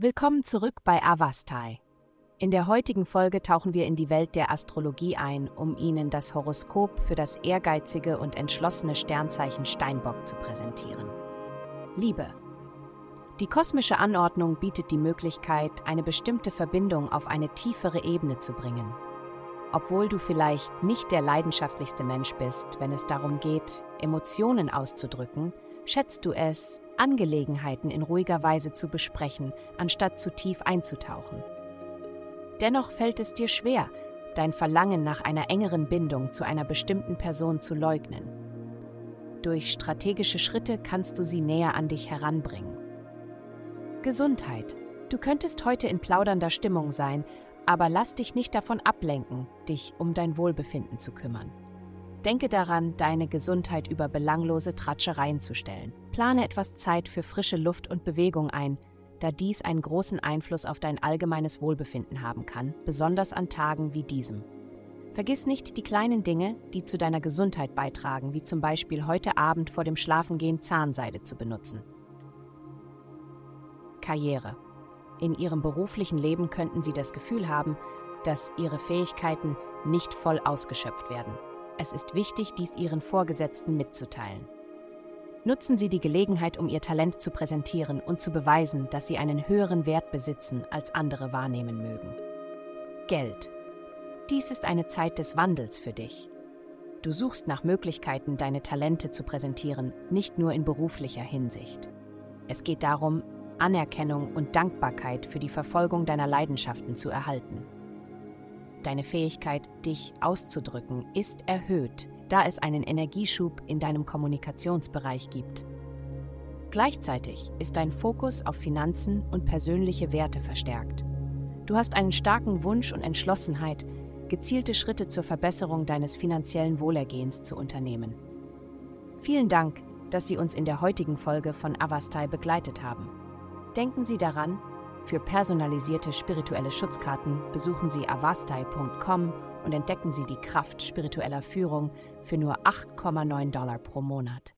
Willkommen zurück bei Avastai. In der heutigen Folge tauchen wir in die Welt der Astrologie ein, um Ihnen das Horoskop für das ehrgeizige und entschlossene Sternzeichen Steinbock zu präsentieren. Liebe. Die kosmische Anordnung bietet die Möglichkeit, eine bestimmte Verbindung auf eine tiefere Ebene zu bringen. Obwohl du vielleicht nicht der leidenschaftlichste Mensch bist, wenn es darum geht, Emotionen auszudrücken, schätzt du es, Angelegenheiten in ruhiger Weise zu besprechen, anstatt zu tief einzutauchen. Dennoch fällt es dir schwer, dein Verlangen nach einer engeren Bindung zu einer bestimmten Person zu leugnen. Durch strategische Schritte kannst du sie näher an dich heranbringen. Gesundheit. Du könntest heute in plaudernder Stimmung sein, aber lass dich nicht davon ablenken, dich um dein Wohlbefinden zu kümmern. Denke daran, deine Gesundheit über belanglose Tratschereien zu stellen. Plane etwas Zeit für frische Luft und Bewegung ein, da dies einen großen Einfluss auf dein allgemeines Wohlbefinden haben kann, besonders an Tagen wie diesem. Vergiss nicht die kleinen Dinge, die zu deiner Gesundheit beitragen, wie zum Beispiel heute Abend vor dem Schlafengehen Zahnseide zu benutzen. Karriere. In ihrem beruflichen Leben könnten Sie das Gefühl haben, dass Ihre Fähigkeiten nicht voll ausgeschöpft werden. Es ist wichtig, dies Ihren Vorgesetzten mitzuteilen. Nutzen Sie die Gelegenheit, um Ihr Talent zu präsentieren und zu beweisen, dass Sie einen höheren Wert besitzen, als andere wahrnehmen mögen. Geld. Dies ist eine Zeit des Wandels für dich. Du suchst nach Möglichkeiten, deine Talente zu präsentieren, nicht nur in beruflicher Hinsicht. Es geht darum, Anerkennung und Dankbarkeit für die Verfolgung deiner Leidenschaften zu erhalten. Deine Fähigkeit, dich auszudrücken, ist erhöht, da es einen Energieschub in deinem Kommunikationsbereich gibt. Gleichzeitig ist dein Fokus auf Finanzen und persönliche Werte verstärkt. Du hast einen starken Wunsch und Entschlossenheit, gezielte Schritte zur Verbesserung deines finanziellen Wohlergehens zu unternehmen. Vielen Dank, dass Sie uns in der heutigen Folge von Avastai begleitet haben. Denken Sie daran, für personalisierte spirituelle Schutzkarten besuchen Sie avastai.com und entdecken Sie die Kraft spiritueller Führung für nur 8,9 Dollar pro Monat.